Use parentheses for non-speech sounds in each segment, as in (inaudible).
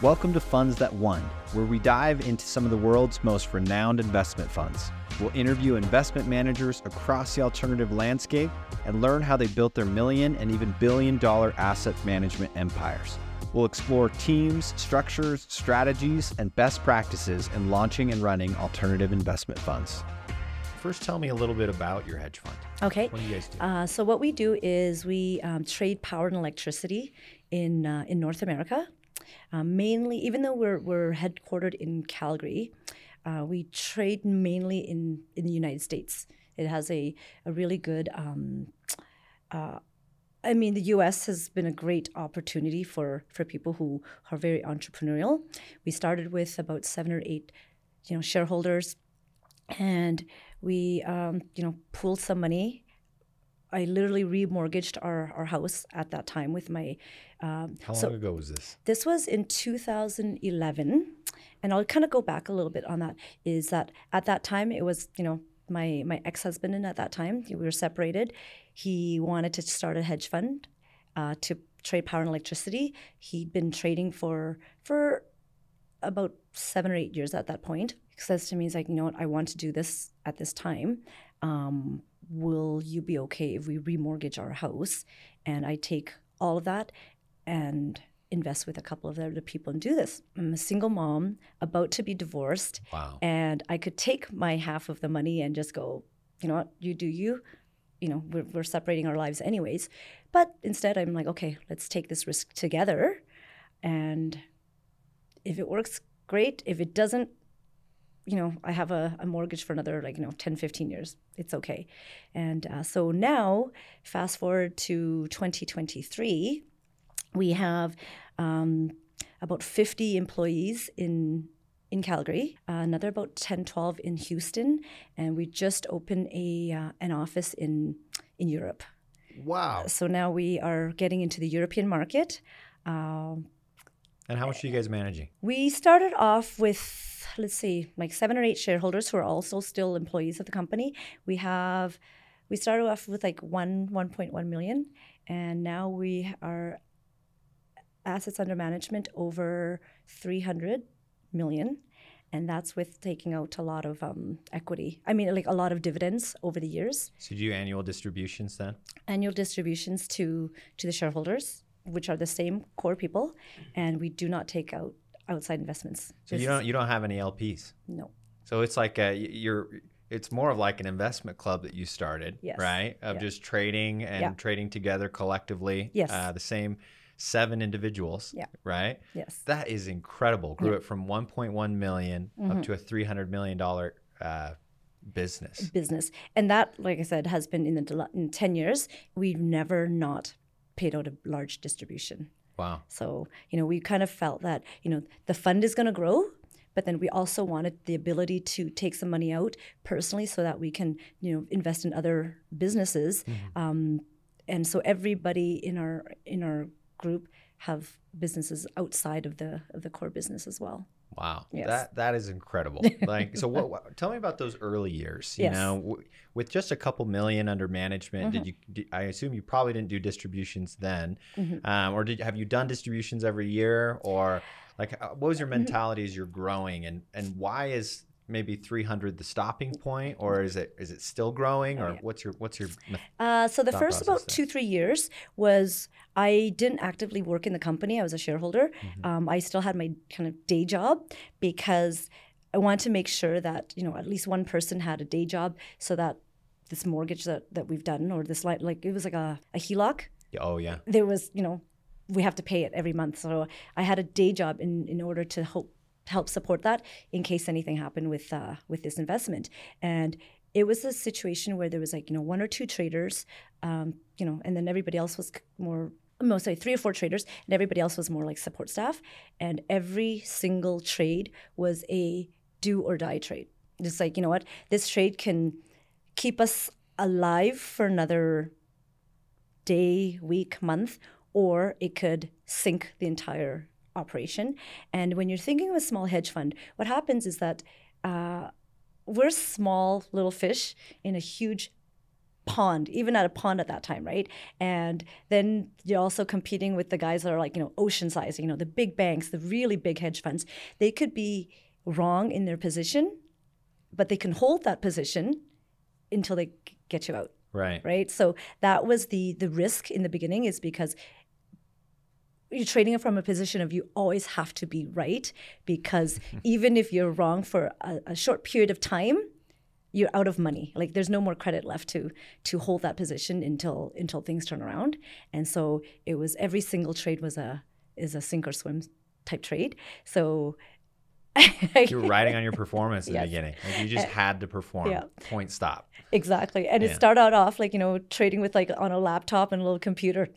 Welcome to Funds That Won, where we dive into some of the world's most renowned investment funds. We'll interview investment managers across the alternative landscape and learn how they built their million and even billion dollar asset management empires. We'll explore teams, structures, strategies, and best practices in launching and running alternative investment funds. First, tell me a little bit about your hedge fund. Okay. What do you guys do? Uh, so what we do is we um, trade power and electricity in uh, in North America. Um, mainly, even though we're we're headquartered in Calgary, uh, we trade mainly in in the United States. It has a a really good. Um, uh, I mean, the U.S. has been a great opportunity for for people who are very entrepreneurial. We started with about seven or eight, you know, shareholders, and we um, you know pooled some money I literally remortgaged our, our house at that time with my. Um, How long so ago was this? this was in 2011, and I'll kind of go back a little bit on that. Is that at that time it was you know my my ex husband and at that time we were separated. He wanted to start a hedge fund uh, to trade power and electricity. He'd been trading for for about seven or eight years at that point. He says to me, he's like, you know what, I want to do this at this time. Um, will you be okay if we remortgage our house and I take all of that and invest with a couple of the other people and do this? I'm a single mom about to be divorced, Wow. and I could take my half of the money and just go, you know what, you do you. You know, we're, we're separating our lives anyways. But instead, I'm like, okay, let's take this risk together. And if it works, great. If it doesn't, you know, I have a, a mortgage for another like, you know, 10, 15 years. It's okay. And uh, so now, fast forward to 2023, we have um, about 50 employees in in Calgary, uh, another about 10, 12 in Houston, and we just opened a uh, an office in in Europe. Wow. So now we are getting into the European market. Um, And how much are you guys managing? we started off with, let's see, like seven or eight shareholders who are also still employees of the company. We have, we started off with like one, 1.1 million, and now we are assets under management over 300 million. And that's with taking out a lot of um, equity. I mean, like a lot of dividends over the years, So do you do annual distributions then? annual distributions to to the shareholders, which are the same core people, and we do not take out outside investments. So you don't you don't have any LPs. No. So it's like a, you're it's more of like an investment club that you started, Yes. right? Of Yeah. just trading and Yeah. trading together collectively. Yes. Uh, the same seven individuals. Yeah. Right. Yes. That is incredible. Grew it from 1.1 million Mm-hmm. up to a 300 million dollar uh, business. business. And that, like I said, has been in the in 10 years. We've never not paid out a large distribution. Wow. So, you know, we kind of felt that, you know, the fund is going to grow, but then we also wanted the ability to take some money out personally so that we can, you know, invest in other businesses. Um, and so everybody in our in our group have businesses outside of the of the core business as well. Wow, Yes. that that is incredible. (laughs) Like, so what, what? Tell me about those early years. You Yes. Mm-hmm. know, w- with just a couple million under management, did you? Did, I assume you probably didn't do distributions then, Mm-hmm. um, or did have you done distributions every year, or like uh, what was your Mm-hmm. mentality as you're growing, and and why is maybe 300 the stopping point, or is it is it still growing, or what's your what's your Uh, so the first about there? two three years was I didn't actively work in the company. I was a shareholder. Mm-hmm. Um, I still had my kind of day job because I wanted to make sure that you know at least one person had a day job so that this mortgage that, that we've done or this like like it was like a, a HELOC. oh yeah There was you know we have to pay it every month. So I had a day job in in order to help help support that in case anything happened with uh, with this investment. And it was a situation where there was like you know one or two traders um, you know and then everybody else was more mostly three or four traders and everybody else was more like support staff. And every single trade was a do or die trade. It's like you know what? This trade can keep us alive for another day week month or it could sink the entire operation and when you're thinking of a small hedge fund what happens is that uh, we're small little fish in a huge pond, even at a pond at that time, right? And then you're also competing with the guys that are like, you know, ocean size, you know, the big banks, the really big hedge funds. They could be wrong in their position, but they can hold that position until they get you out. Right. Right. So that was the the risk in the beginning is because you're trading it from a position of you always have to be right because even if you're wrong for a, a, short period of time you're out of money like there's no more credit left to to hold that position until until things turn around and so it was every single trade was a is a sink or swim type trade so (laughs) you were riding on your performance in yes. the beginning. Like you just uh, had to perform. Yeah. Point stop. Exactly. And yeah. it started out off like, you know, trading with like on a laptop and a little computer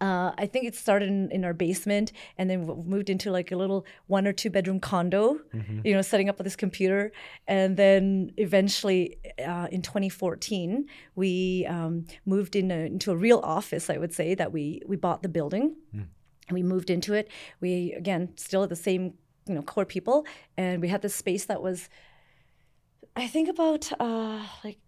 uh, I think it started in, in, our basement and then moved into like a little one or two bedroom condo, mm-hmm. you know, setting up with this computer. And then eventually uh, in 2014, we um, moved in a, into a real office, I would say, that we, we bought the building. Mm. And we moved into it. We, again, still the same, you know, core people. And we had this space that was, I think about uh, like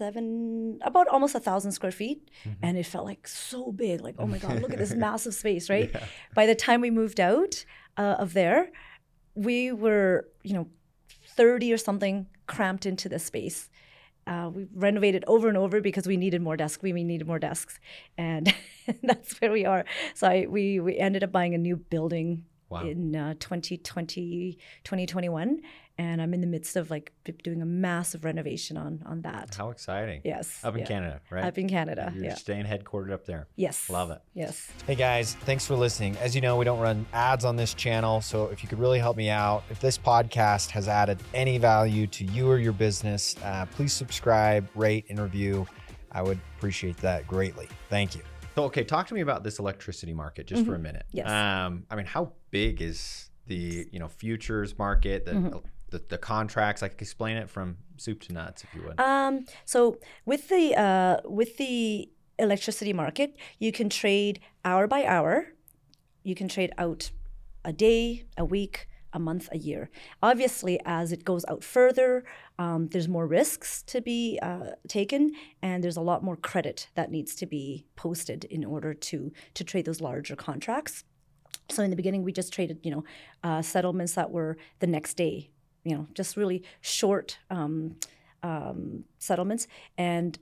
seven, about almost a thousand square feet, mm-hmm. and it felt like so big. Like, oh my god, look at this (laughs) massive space, right? Yeah. By the time we moved out uh, of there, we were, you know, thirty or something cramped into the space. Uh, we renovated over and over because we needed more desks. We, we needed more desks, and (laughs) that's where we are. So I, we we ended up buying a new building wow. in uh, 2020, 2021 and I'm in the midst of like doing a massive renovation on on that. How exciting! Yes, up in yeah. Canada, right? Up in Canada, You're yeah. staying headquartered up there. Yes, love it. Yes. Hey guys, thanks for listening. As you know, we don't run ads on this channel, so if you could really help me out, if this podcast has added any value to you or your business, uh, please subscribe, rate, and review. I would appreciate that greatly. Thank you. So, okay, talk to me about this electricity market just mm-hmm. for a minute. Yes. Um, I mean, how big is the you know futures market, the mm-hmm the, the contracts like explain it from soup to nuts if you would um, so with the uh, with the electricity market you can trade hour by hour you can trade out a day a week a month a year obviously as it goes out further um, there's more risks to be uh, taken and there's a lot more credit that needs to be posted in order to to trade those larger contracts so in the beginning we just traded you know uh, settlements that were the next day you know, just really short um, um, settlements. And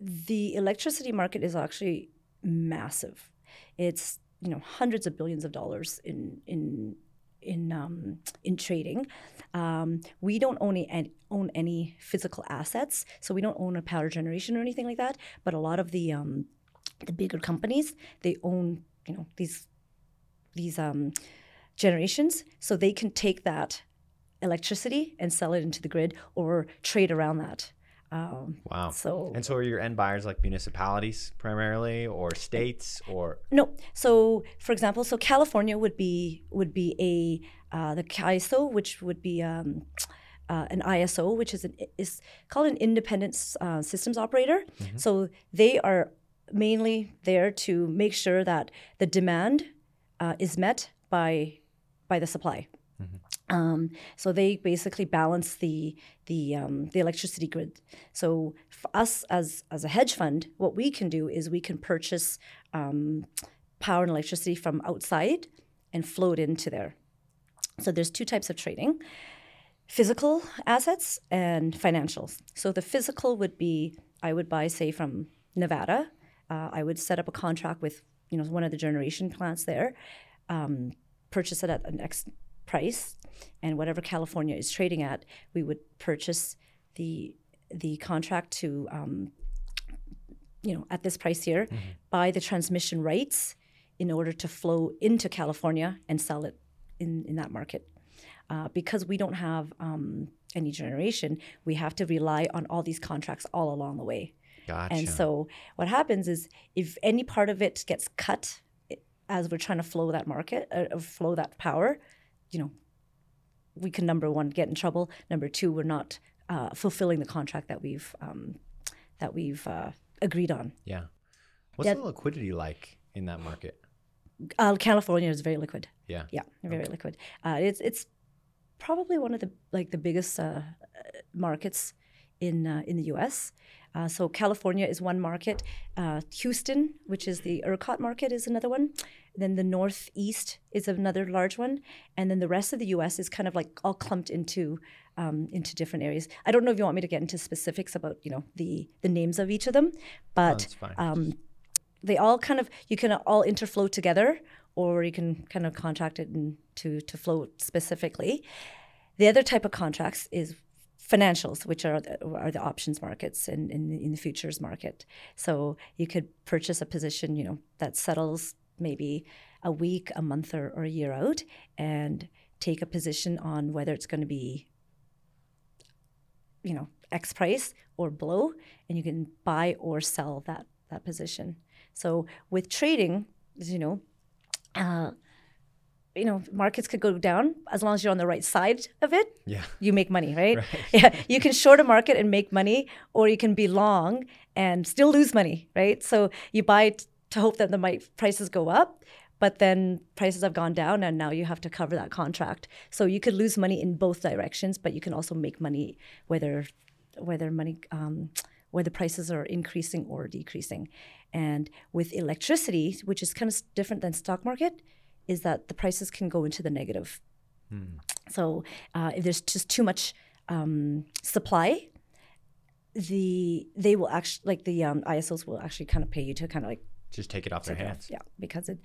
the electricity market is actually massive. It's you know hundreds of billions of dollars in in in um, in trading. Um, we don't own any, own any physical assets, so we don't own a power generation or anything like that. But a lot of the um, the bigger companies they own you know these these um, generations, so they can take that electricity and sell it into the grid or trade around that. Um, wow. So and so are your end buyers like municipalities primarily or states or no? So for example, so California would be would be a uh, the CAISO, which would be um, uh, an ISO, which is an, is called an independent uh, systems operator. Mm-hmm. So they are mainly there to make sure that the demand uh, is met by by the supply. Um, so they basically balance the the um, the electricity grid. So for us as as a hedge fund, what we can do is we can purchase um, power and electricity from outside and flow it into there. So there's two types of trading: physical assets and financials. So the physical would be I would buy say from Nevada. Uh, I would set up a contract with you know one of the generation plants there, um, purchase it at an X price and whatever California is trading at, we would purchase the the contract to um, you know at this price here, mm-hmm. buy the transmission rights in order to flow into California and sell it in in that market. Uh, because we don't have um, any generation, we have to rely on all these contracts all along the way. Gotcha. And so what happens is if any part of it gets cut as we're trying to flow that market, uh, flow that power, you know, we can number one get in trouble. Number two, we're not uh, fulfilling the contract that we've um, that we've uh, agreed on. Yeah. What's the liquidity like in that market? Uh, California is very liquid. Yeah. Yeah, very okay. liquid. Uh, it's it's probably one of the like the biggest uh, markets in uh, in the U.S. Uh, so California is one market. Uh, Houston, which is the ERCOT market, is another one. Then the Northeast is another large one, and then the rest of the U.S. is kind of like all clumped into um, into different areas. I don't know if you want me to get into specifics about you know the the names of each of them, but um, they all kind of you can all interflow together, or you can kind of contract it in, to to flow specifically. The other type of contracts is financials, which are the, are the options markets in, in, in the futures market. So you could purchase a position, you know, that settles maybe a week, a month, or, or a year out, and take a position on whether it's going to be, you know, X price or below, and you can buy or sell that that position. So with trading, you know, uh, you know, markets could go down as long as you're on the right side of it. Yeah. You make money, right? Right. (laughs) Yeah. You can short a market and make money, or you can be long and still lose money, right? So you buy to hope that the might prices go up, but then prices have gone down and now you have to cover that contract. So you could lose money in both directions, but you can also make money whether whether money um, whether prices are increasing or decreasing. And with electricity, which is kind of different than stock market, is that the prices can go into the negative. So uh, if there's just too much um, supply, the they will actually like the um, ISOs will actually kind of pay you to kind of like Just take it off their take it off. hands. Yeah, because it,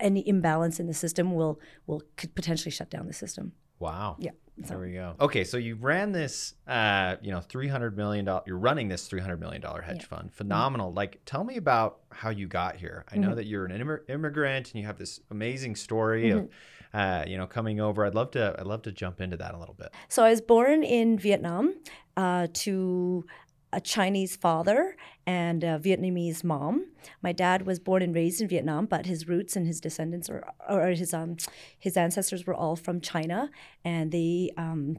any imbalance in the system will will could potentially shut down the system. Wow. Yeah. There we go. Okay, so you ran this, uh, you know, three hundred million dollar. You're running this three hundred million dollar hedge fund. Phenomenal. Like, tell me about how you got here. I know that you're an immig- immigrant and you have this amazing story of, uh, you know, coming over. I'd love to. I'd love to jump into that a little bit. So I was born in Vietnam uh, to a Chinese father and a Vietnamese mom. My dad was born and raised in Vietnam, but his roots and his descendants or, or his um his ancestors were all from China, and they um,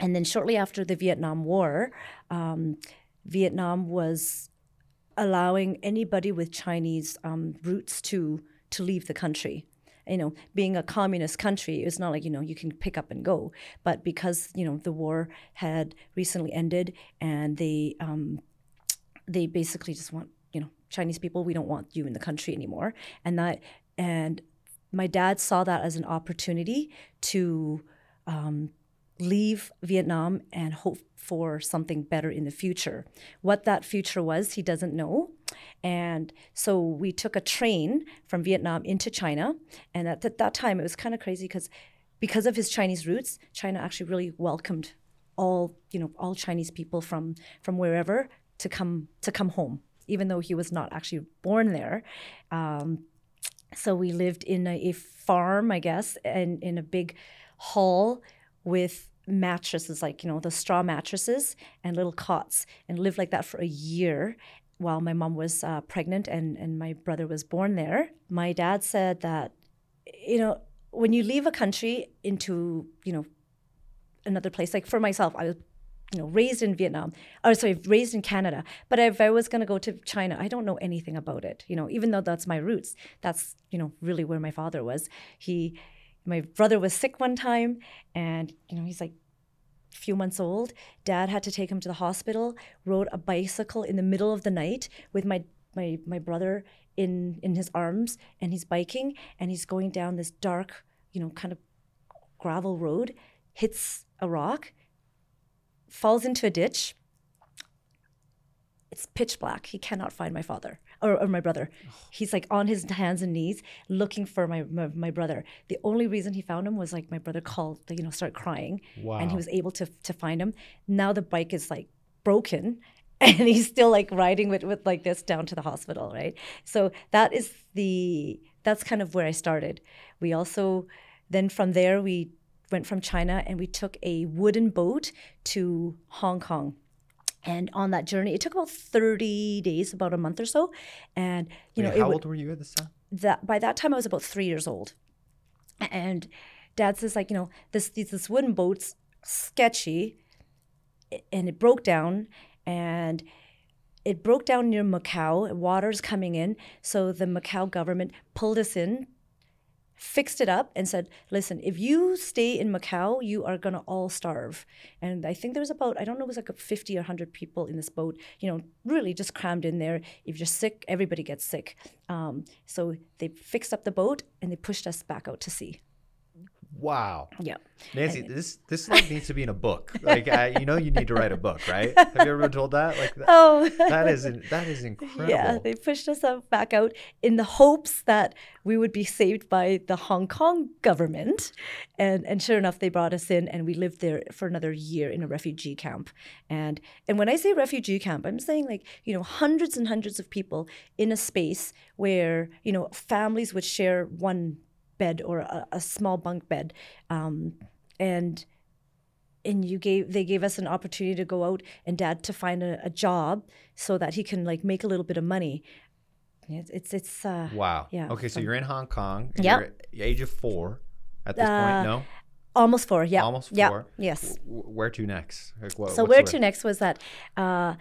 and then shortly after the Vietnam War, um, Vietnam was allowing anybody with Chinese um, roots to to leave the country. You know, being a communist country, it's not like you know you can pick up and go. But because you know the war had recently ended, and they um, they basically just want you know Chinese people. We don't want you in the country anymore, and that and my dad saw that as an opportunity to um, leave Vietnam and hope for something better in the future. What that future was, he doesn't know. And so we took a train from Vietnam into China. And at th- that time, it was kind of crazy because because of his Chinese roots, China actually really welcomed all you know all Chinese people from from wherever to come to come home, even though he was not actually born there. Um, so we lived in a, a farm, I guess, and in a big hall with mattresses, like you know the straw mattresses and little cots, and lived like that for a year while my mom was uh, pregnant and and my brother was born there. My dad said that you know when you leave a country into you know another place, like for myself, I was you know raised in Vietnam, or sorry, raised in Canada. But if I was going to go to China, I don't know anything about it. You know, even though that's my roots, that's you know really where my father was. He, my brother was sick one time, and you know he's like few months old. Dad had to take him to the hospital. Rode a bicycle in the middle of the night with my my my brother in in his arms, and he's biking, and he's going down this dark, you know, kind of gravel road, hits a rock, falls into a ditch. It's pitch black. He cannot find my father or, or my brother. He's like on his hands and knees looking for my, my my brother. The only reason he found him was like my brother called, you know, start crying, and he was able to to find him. Now the bike is like broken, (laughs) and he's still like riding with with like this down to the hospital, right? So that is the that's kind of where I started. We also then from there we went from China and we took a wooden boat to Hong Kong. And on that journey, it took about 30 days, about a month or so. And, you Wait, know, it how wa- old were you at this time? that by that time I was about three years old, and Dad says like you know this these this wooden boat's sketchy, and it broke down, and it broke down near Macau. and Water's coming in, so the Macau government pulled us in fixed it up and said, listen, if you stay in Macau, you are going to all starve. And I think there was about, I don't know, it was like 50 or 100 people in this boat, you know, really just crammed in there. If you're sick, everybody gets sick. Um, so they fixed up the boat and they pushed us back out to sea. Wow. Yeah. Nancy, this this like needs to be in a book. (laughs) Like I, you know, you need to write a book, right? (laughs) Have you ever been told that? Like that, Oh. that is that is incredible. Yeah, they pushed us out back out in the hopes that we would be saved by the Hong Kong government. And and sure enough, they brought us in and we lived there for another year in a refugee camp. And and when I say refugee camp, I'm saying like, you know, hundreds and hundreds of people in a space where, you know, families would share one bed or a, a small bunk bed. Um, and and you gave they gave us an opportunity to go out and dad to find a, a job so that he can like make a little bit of money it's it's, it's uh Wow. Yeah, Okay, so from- you're in Hong Kong. and Yep. You're at the age of four at this Uh, point. No. almost four yeah Almost yeah four. yes W- where to next? Like, what, so where to next was that uh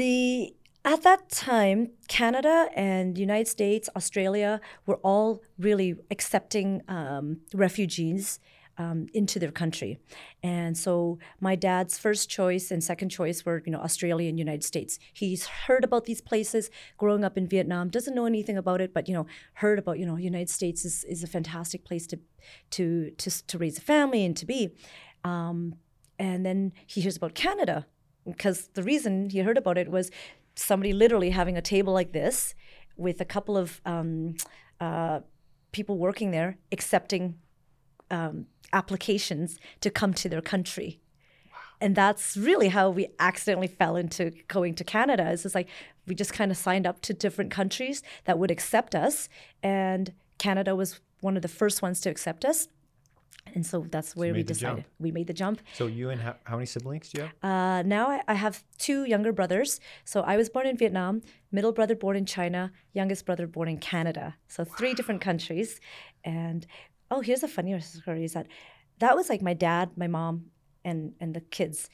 the at that time canada and united states australia were all really accepting um, refugees um, into their country. And so my dad's first choice and second choice were you know australia and united states. He's heard about these places growing up in vietnam doesn't know anything about it but you know heard about you know united states is, is a fantastic place to to to, to raise a family and to be. Um, and then he hears about canada because the reason he heard about it was somebody literally having a table like this with a couple of um, uh, people working there accepting um, applications to come to their country. And that's really how we accidentally fell into going to Canada. It's just like we just kind of signed up to different countries that would accept us. And Canada was one of the first ones to accept us. And so that's where we decided. We made the jump. So you and how, how many siblings do you have? Uh, now I, I have two younger brothers. So I was born in Vietnam, middle brother born in China, youngest brother born in Canada. So three different countries. And oh, here's a funnier story: is that that was like my dad, my mom, and and the kids.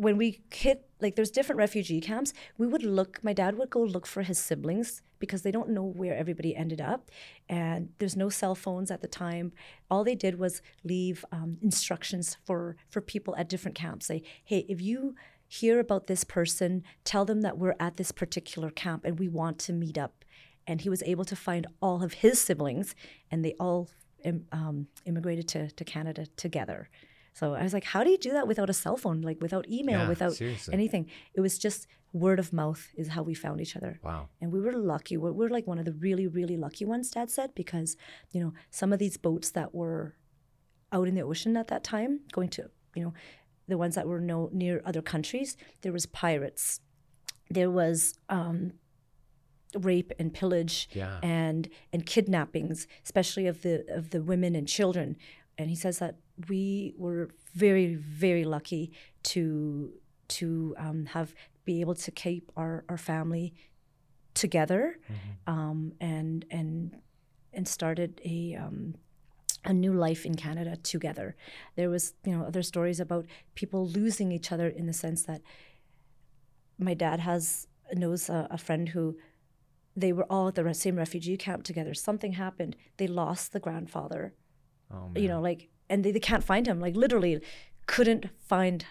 When we hit like there's different refugee camps, we would look. My dad would go look for his siblings because they don't know where everybody ended up, and there's no cell phones at the time. All they did was leave um, instructions for for people at different camps. Say, hey, if you hear about this person, tell them that we're at this particular camp and we want to meet up. And he was able to find all of his siblings, and they all um, immigrated to to Canada together. So I was like, how do you do that without a cell phone, like without email, Yeah, without seriously. anything? It was just word of mouth is how we found each other. Wow. And we were lucky. We're, we're like one of the really, really lucky ones, Dad said, because, you know, some of these boats that were out in the ocean at that time, going to, you know, the ones that were no, near other countries, there was pirates. There was um, rape and pillage Yeah. and and kidnappings, especially of the of the women and children. And he says that we were very very lucky to to um, have be able to keep our, our family together um, and and and started a um, a new life in Canada together. There was you know other stories about people losing each other in the sense that my dad has knows a, a friend who they were all at the same refugee camp together. Something happened. They lost the grandfather. Oh, You know, like, and they, they can't find him. Like, literally, couldn't find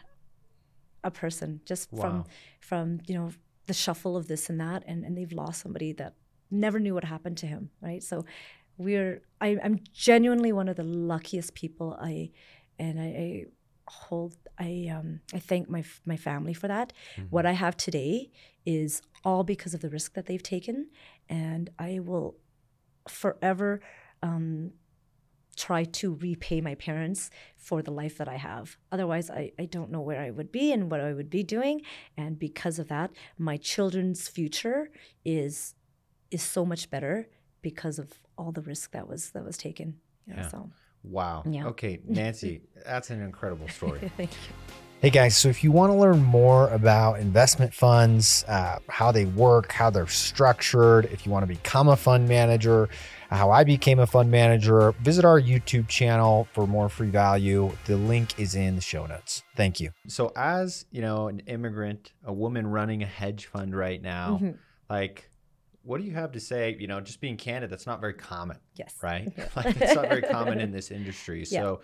a person just Wow. from from you know the shuffle of this and that, and and they've lost somebody that never knew what happened to him. Right. So we're I, I'm genuinely one of the luckiest people. I and I, I hold I um I thank my my family for that. What I have today is all because of the risk that they've taken, and I will forever um, try to repay my parents for the life that I have. Otherwise, I, I don't know where I would be and what I would be doing. And because of that, my children's future is is so much better because of all the risk that was that was taken. Yeah, Yeah. So Wow. Yeah. Okay, (laughs) Nancy, that's an incredible story. (laughs) thank you. Hey guys, so if you want to learn more about investment funds, uh, how they work, how they're structured, if you want to become a fund manager, how I became a fund manager, visit our YouTube channel for more free value. The link is in the show notes. Thank you. So, as you know, an immigrant, a woman running a hedge fund right now, Mhm. like what do you have to say? You know, just being candid, that's not very common, Yes. right? (laughs) (laughs) like it's not very common (laughs) in this industry. Yeah. So,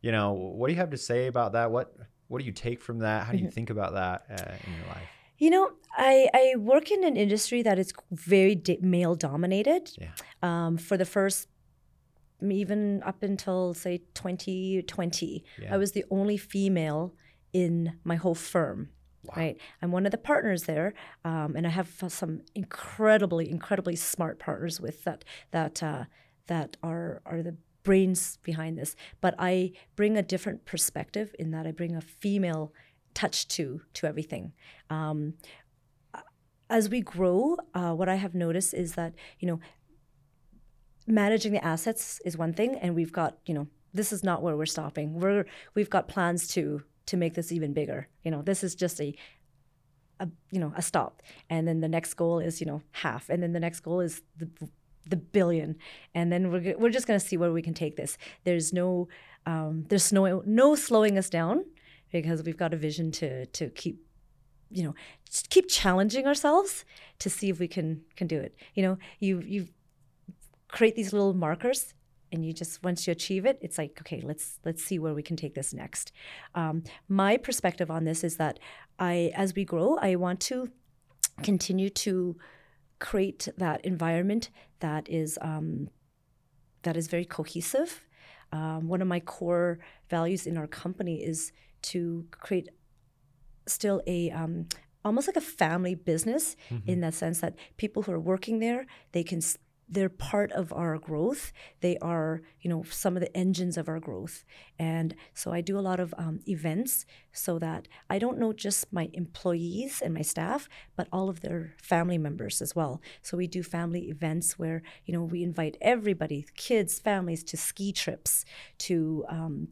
you know, what do you have to say about that? What what do you take from that? How do you Mhm. think about that uh, in your life? You know, I, I work in an industry that is very di- male dominated. Yeah. Um, for the first, even up until say 2020, Yeah. I was the only female in my whole firm. Wow. Right. I'm one of the partners there, um, and I have some incredibly, incredibly smart partners with that that uh, that are are the brains behind this. But I bring a different perspective in that I bring a female touch to to everything. Um, as we grow, uh, what I have noticed is that you know managing the assets is one thing, and we've got you know this is not where we're stopping. We're we've got plans to to make this even bigger. You know, this is just a a you know a stop, and then the next goal is you know half, and then the next goal is the the billion, and then we're we're just going to see where we can take this. There's no um, there's no no slowing us down because we've got a vision to to keep you know keep challenging ourselves to see if we can can do it. You know, you you create these little markers and you just once you achieve it it's like okay let's let's see where we can take this next um, my perspective on this is that i as we grow i want to continue to create that environment that is um, that is very cohesive um, one of my core values in our company is to create still a um, almost like a family business in that sense that people who are working there they can they're part of our growth. They are you know some of the engines of our growth. And so i do a lot of um, events so that i don't know just my employees and my staff but all of their family members as well. So we do family events where you know we invite everybody kids families to ski trips to um,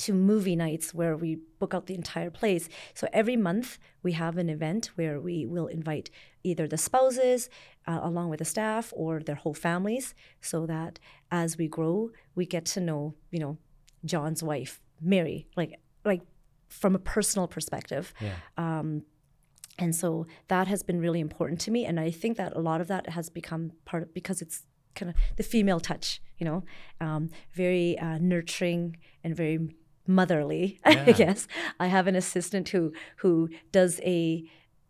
to movie nights where we book out the entire place. So every month we have an event where we will invite either the spouses uh, along with the staff or their whole families so that as we grow, we get to know, you know, John's wife, Mary, like like from a personal perspective. Yeah. Um, and so that has been really important to me. And I think that a lot of that has become part of because it's kind of the female touch, you know, um, very uh, nurturing and very motherly, (laughs) Yeah. I guess. I have an assistant who who does a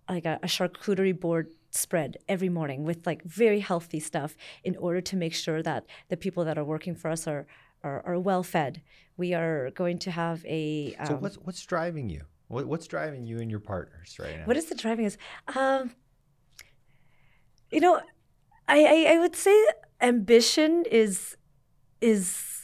like a, a charcuterie board spread every morning with like very healthy stuff in order to make sure that the people that are working for us are are, are well fed. We are going to have a So um, what's what's driving you? What, what's driving you and your partners right now? What is the driving us? Um, you know, I, I I would say ambition is is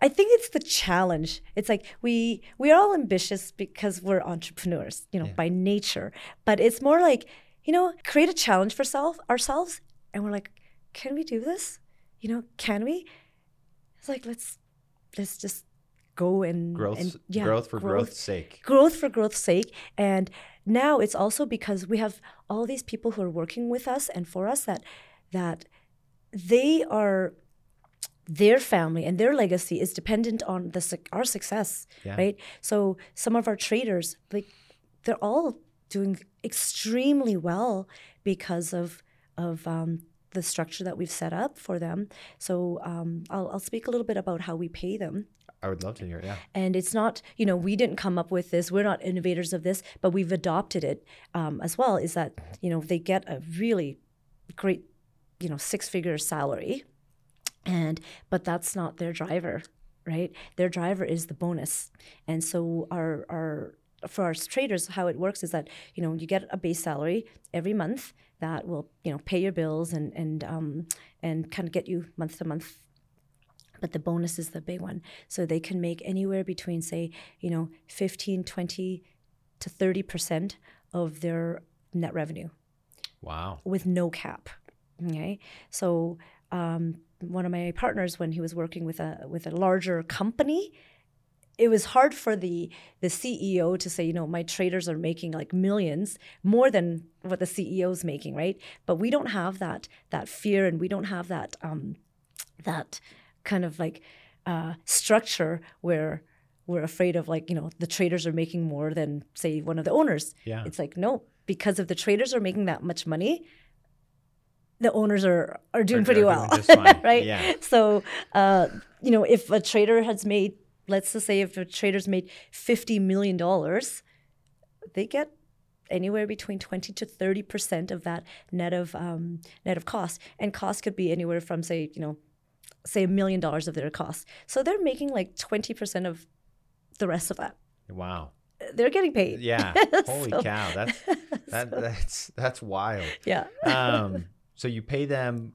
I think it's the challenge. It's like we we are all ambitious because we're entrepreneurs, you know, Yeah. by nature. But it's more like, you know, create a challenge for self ourselves and we're like, can we do this? You know, can we? It's like let's let's just go and growth and, yeah, growth for growth's sake. growth for growth's sake. And now it's also because we have all these people who are working with us and for us that that they are their family and their legacy is dependent on the our success, Yeah. right? So some of our traders, like they're all doing extremely well because of of um, the structure that we've set up for them. So um, I'll, I'll speak a little bit about how we pay them. I would love to hear. it, Yeah. And it's not, you know, we didn't come up with this. We're not innovators of this, but we've adopted it um, as well. Is that you know they get a really great, you know, six-figure salary, and but that's not their driver, right? Their driver is the bonus, and so our our for our traders, how it works is that you know you get a base salary every month that will you know pay your bills and and um, and kind of get you month to month but the bonus is the big one so they can make anywhere between say you know 15 20 to 30% of their net revenue Wow. with no cap okay so um, one of my partners when he was working with a with a larger company it was hard for the the CEO to say, you know, my traders are making like millions more than what the CEO is making, right? But we don't have that that fear, and we don't have that um, that kind of like uh, structure where we're afraid of like you know the traders are making more than say one of the owners. Yeah. It's like no, because if the traders are making that much money, the owners are are doing Are- pretty are well, doing (laughs) right? Yeah. So, uh, you know, if a trader has made, let's just say, if a trader's made fifty million dollars, they get anywhere between twenty to thirty percent of that net of um, net of cost, and cost could be anywhere from say, you know, say a million dollars of their cost. So they're making like twenty percent of the rest of that. Wow. They're getting paid. Yeah. (laughs) Holy So- cow. That's (laughs) that, that's that's wild. Yeah. Um, so you pay them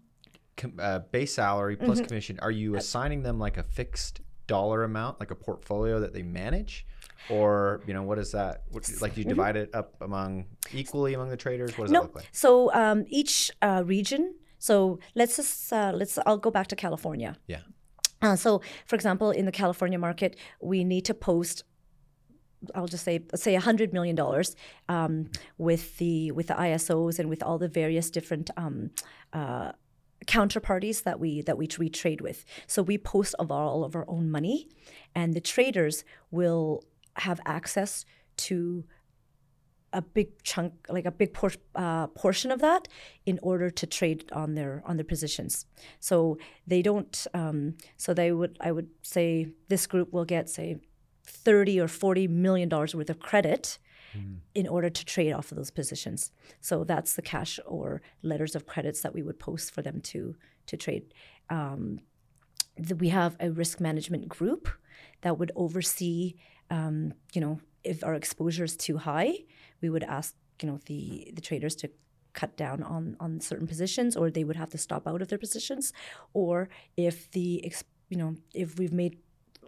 com- uh, base salary plus Mm-hmm. commission. Are you assigning them like a fixed dollar amount, like a portfolio that they manage, or you know what is that? What, like you divide it up among equally among the traders? What does that Mm-hmm. Look like? So um, each uh, region. So let's just uh, let's. I'll go back to California. Yeah. Uh, so, for example, in the California market, we need to post. I'll just say, say, hundred million dollars um, with the with the ISOs and with all the various different um, uh, counterparties that we that we, we trade with. So we post of all of our own money, and the traders will have access to a big chunk, like a big por- uh, portion of that, in order to trade on their on their positions. So they don't. Um, so they would. I would say this group will get say thirty or forty million dollars worth of credit in order to trade off of those positions. So that's the cash or letters of credits that we would post for them to to trade. Um, th- we have a risk management group that would oversee, um, you know, if our exposure is too high, we would ask, you know, the the traders to cut down on on certain positions, or they would have to stop out of their positions, or if the ex- you know if we've made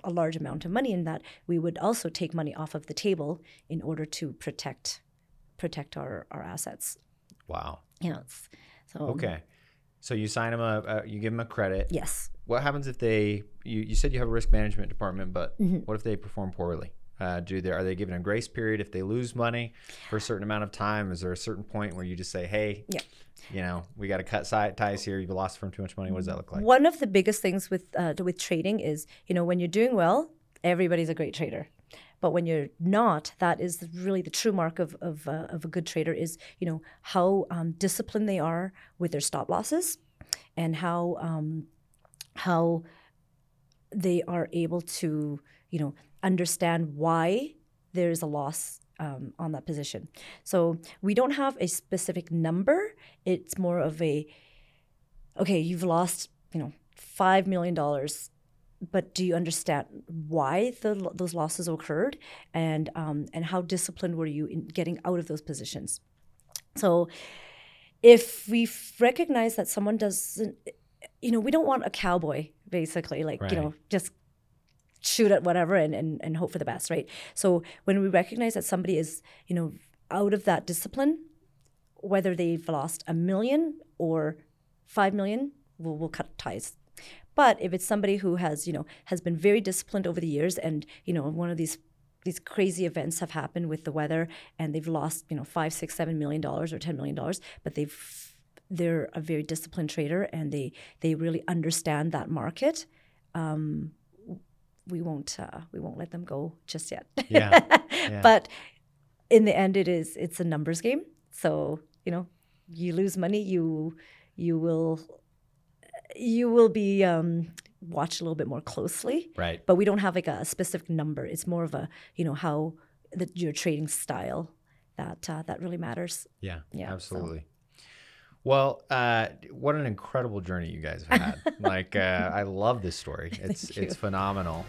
a large amount of money in that, we would also take money off of the table in order to protect protect our our assets. Wow. You know, so Okay. So you sign them a, uh, you give them a credit. yes. What happens if they? You, you said you have a risk management department, but Mm-hmm. what if they perform poorly? Uh, do they are they given a grace period if they lose money for a certain amount of time? Is there a certain point where you just say, hey, Yeah. you know, we got to cut ties here. You've lost from too much money. What does that look like? One of the biggest things with uh, with trading is, you know, when you're doing well, everybody's a great trader. But when you're not, that is really the true mark of of, uh, of a good trader is, you know, how um, disciplined they are with their stop losses, and how um, how they are able to, you know, understand why there is a loss um, on that position. So we don't have a specific number. It's more of a okay, you've lost, you know, five million dollars, but do you understand why the, those losses occurred, and um, and how disciplined were you in getting out of those positions? So, if we recognize that someone doesn't, you know, we don't want a cowboy, basically, like you know, just shoot at whatever and, and and hope for the best, right? So when we recognize that somebody is, you know, out of that discipline, whether they've lost a million or five million, we'll, we'll cut ties. But if it's somebody who has, you know, has been very disciplined over the years, and you know, one of these these crazy events have happened with the weather, and they've lost, you know, five, six, seven million dollars or ten million dollars, but they've they're a very disciplined trader, and they they really understand that market. Um, we won't uh, we won't let them go just yet. Yeah, yeah. (laughs) But in the end, it is it's a numbers game. So you know, you lose money, you you will you will be um, watched a little bit more closely. Right. But we don't have like a specific number. It's more of a you know how the, your trading style that uh, that really matters. Yeah, Yeah, so- absolutely. Well, uh, what an incredible journey you guys have had. (laughs) like, uh, I love this story. It's Thank you. it's phenomenal.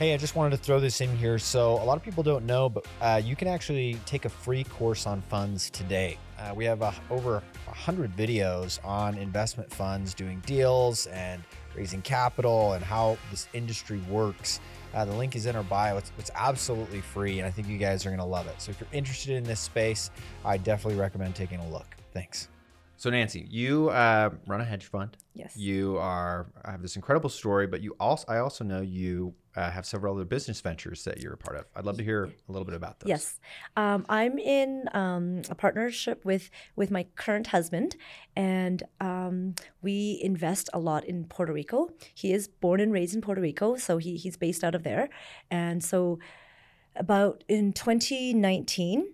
Hey, I just wanted to throw this in here. So, a lot of people don't know, but uh, you can actually take a free course on funds today. Uh, we have uh, over 100 videos on investment funds doing deals and raising capital and how this industry works. Uh, the link is in our bio. It's, it's absolutely free, and I think you guys are going to love it. So, if you're interested in this space, I definitely recommend taking a look. Thanks. So, Nancy, you uh, run a hedge fund. Yes. You are I have this incredible story, but you also I also know you uh, have several other business ventures that you're a part of. I'd love to hear a little bit about those. Yes, um, I'm in um, a partnership with with my current husband, and um, we invest a lot in Puerto Rico. He is born and raised in Puerto Rico, so he he's based out of there, and so about in 2019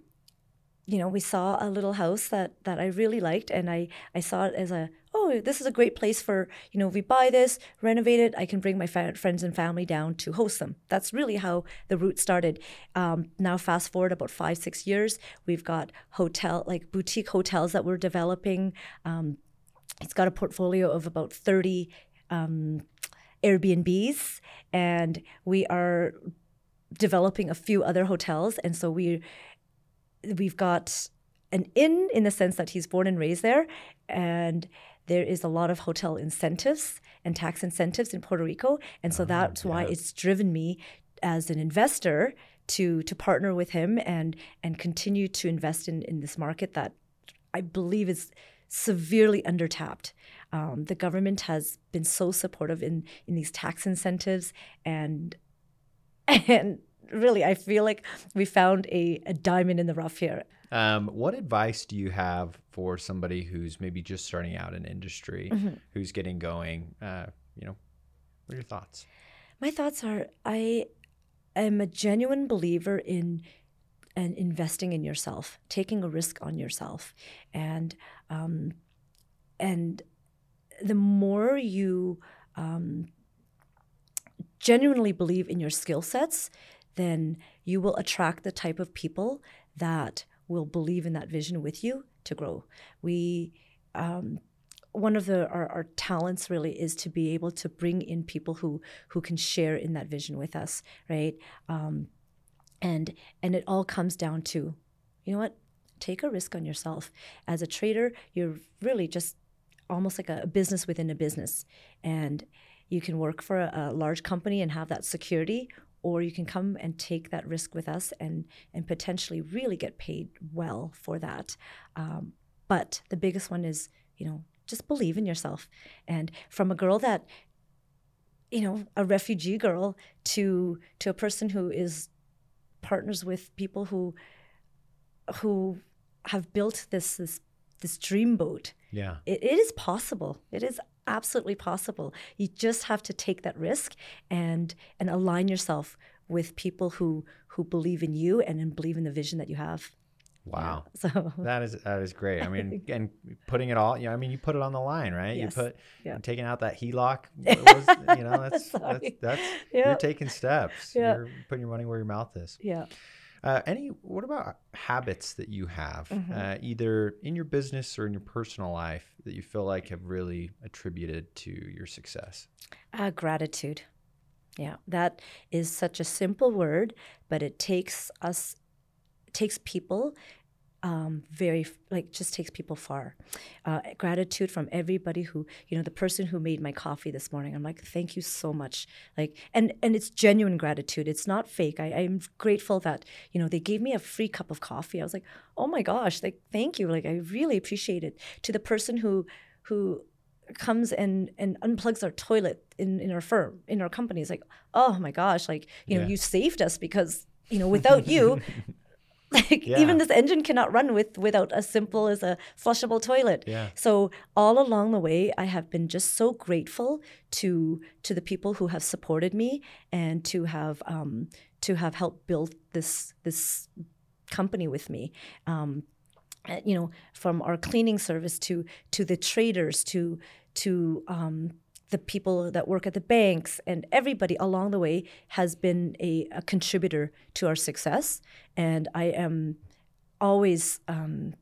you know we saw a little house that that i really liked and i i saw it as a oh, this is a great place for, you know, if we buy this, renovate it, I can bring my fa- friends and family down to host them. That's really how the route started. Um, now, fast forward about five, six years, we've got hotel, like boutique hotels that we're developing. Um, it's got a portfolio of about 30 um, Airbnbs, and we are developing a few other hotels. And so we we've got an inn in the sense that he's born and raised there, and there is a lot of hotel incentives and tax incentives in Puerto Rico, and so Oh, that's why it's driven me as an investor to to partner with him and and continue to invest in in this market that I believe is severely undertapped. Um, the government has been so supportive in in these tax incentives and (laughs) and really I feel like we found a, a diamond in the rough here. Um, what advice do you have for somebody who's maybe just starting out in industry, Mm-hmm. who's getting going? Uh, you know, what are your thoughts? My thoughts are I am a genuine believer in and investing in yourself, taking a risk on yourself, and um, and the more you um, genuinely believe in your skill sets, then you will attract the type of people that will believe in that vision with you to grow. We um, one of the our, our talents really is to be able to bring in people who who can share in that vision with us, right? Um, and and it all comes down to, you know what? Take a risk on yourself. As a trader, you're really just almost like a, business within a business, and you can work for a, a large company and have that security, or you can come and take that risk with us and and potentially really get paid well for that. Um, but the biggest one is, you know, just believe in yourself. And from a girl that, you know, a refugee girl to to a person who is partners with people who who have built this this this dream boat. Yeah. It, it is possible. It is absolutely possible. You just have to take that risk and and align yourself with people who who believe in you and then believe in the vision that you have. Wow. So (laughs) That is that is great. I mean, (laughs) and putting it all, you know, I mean, you put it on the line, right? Yes. You put Yeah. taking out that HELOC. (laughs) was, you know, that's that's that's Yeah. you're taking steps. Yeah. You're putting your money where your mouth is. yeah. Uh, any? What about habits that you have, Mm-hmm. uh, either in your business or in your personal life, that you feel like have really attributed to your success? Uh, gratitude. Yeah, that is such a simple word, but it takes us, takes people um, very, like, just takes people far. Uh, gratitude from everybody who, you know, the person who made my coffee this morning. I'm like, thank you so much. Like, and and it's genuine gratitude. It's not fake. I, I'm grateful that you know they gave me a free cup of coffee. I was like, oh my gosh, like, thank you. Like, I really appreciate it. To the person who who comes and and unplugs our toilet in in our firm in our company it's like oh my gosh like you know you saved us because you know without you (laughs) (laughs) like Yeah. even this engine cannot run with without as simple as a flushable toilet Yeah. so all along the way i have been just so grateful to to the people who have supported me and to have um to have helped build this this company with me um uh, you know, from our cleaning service to to the traders to to um, the people that work at the banks and everybody along the way has been a, a contributor to our success, and I am always um,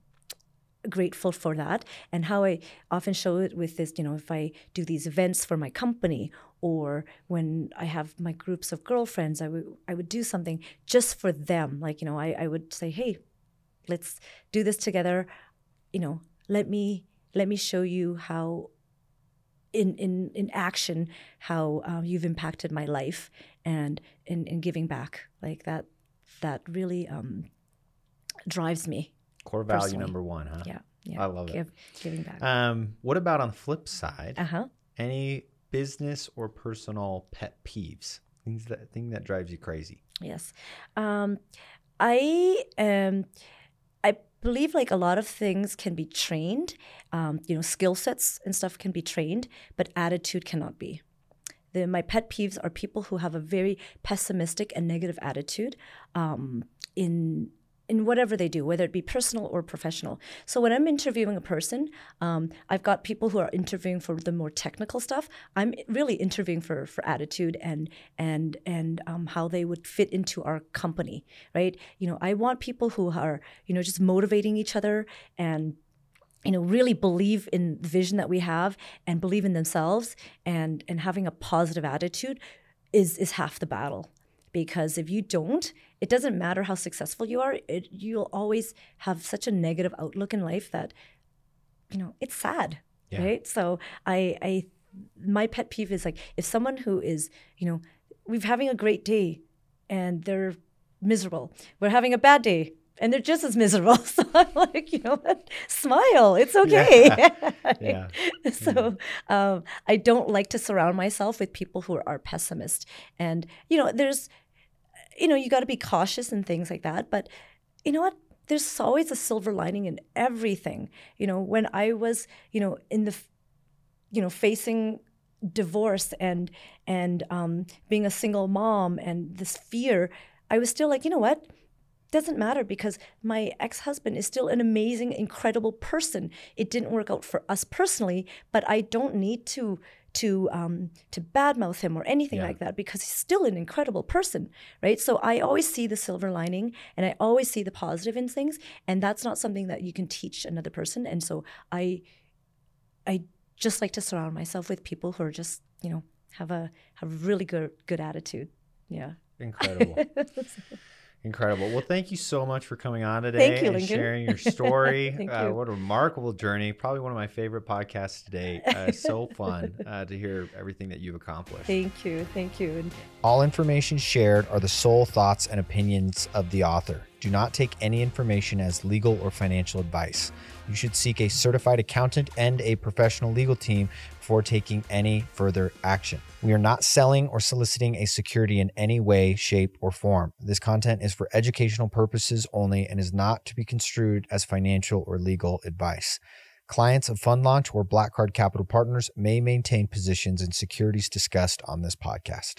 grateful for that. And how I often show it with this, you know, if I do these events for my company or when I have my groups of girlfriends, I would I would do something just for them. Like you know, I, I would say, hey, let's do this together you know let me let me show you how in in in action how uh, you've impacted my life and in in giving back like that that really um drives me Core value Personally. number one, huh? yeah yeah I love it. giving back Um, what about on the flip side? uh-huh Any business or personal pet peeves? Things that thing that drives you crazy. Yes. Um, I um, I believe like a lot of things can be trained. Um, you know, skill sets and stuff can be trained, but attitude cannot be. The, my pet peeves are people who have a very pessimistic and negative attitude um, in in whatever they do, whether it be personal or professional. So when I'm interviewing a person, um, I've got people who are interviewing for the more technical stuff. I'm really interviewing for for attitude and and and um, how they would fit into our company, right? You know, I want people who are you know just motivating each other and you know really believe in the vision that we have and believe in themselves and and having a positive attitude is is half the battle because if you don't it doesn't matter how successful you are it, you'll always have such a negative outlook in life that you know it's sad yeah. right so i i my pet peeve is like if someone who is you know we're having a great day and they're miserable we're having a bad day and they're just as miserable. (laughs) So I'm like, you know what? Smile. It's okay. (laughs) Yeah. yeah. (laughs) So um, I don't like to surround myself with people who are pessimist. And, you know, there's, you know, you got to be cautious and things like that. But you know what? There's always a silver lining in everything. You know, when I was, you know, in the, you know, facing divorce and and um, being a single mom and this fear, I was still like, you know what? doesn't matter because my ex-husband is still an amazing incredible person it didn't work out for us personally but i don't need to to um, to badmouth him or anything yeah. like that because he's still an incredible person right? So i always see the silver lining and i always see the positive in things and that's not something that you can teach another person. And so i i just like to surround myself with people who are just you know have a have a really good good attitude. Yeah. Incredible (laughs) Incredible. Well, thank you so much for coming on today thank you, and sharing your (laughs) story. thank uh, you. What a remarkable journey. Probably one of my favorite podcasts today. Uh, so (laughs) fun uh, to hear everything that you've accomplished. Thank you. Thank you. All information shared are the sole thoughts and opinions of the author. Do not take any information as legal or financial advice. You should seek a certified accountant and a professional legal team before taking any further action. We are not selling or soliciting a security in any way, shape, or form. This content is for educational purposes only and is not to be construed as financial or legal advice. Clients of Fund Launch or Black Card Capital Partners may maintain positions in securities discussed on this podcast.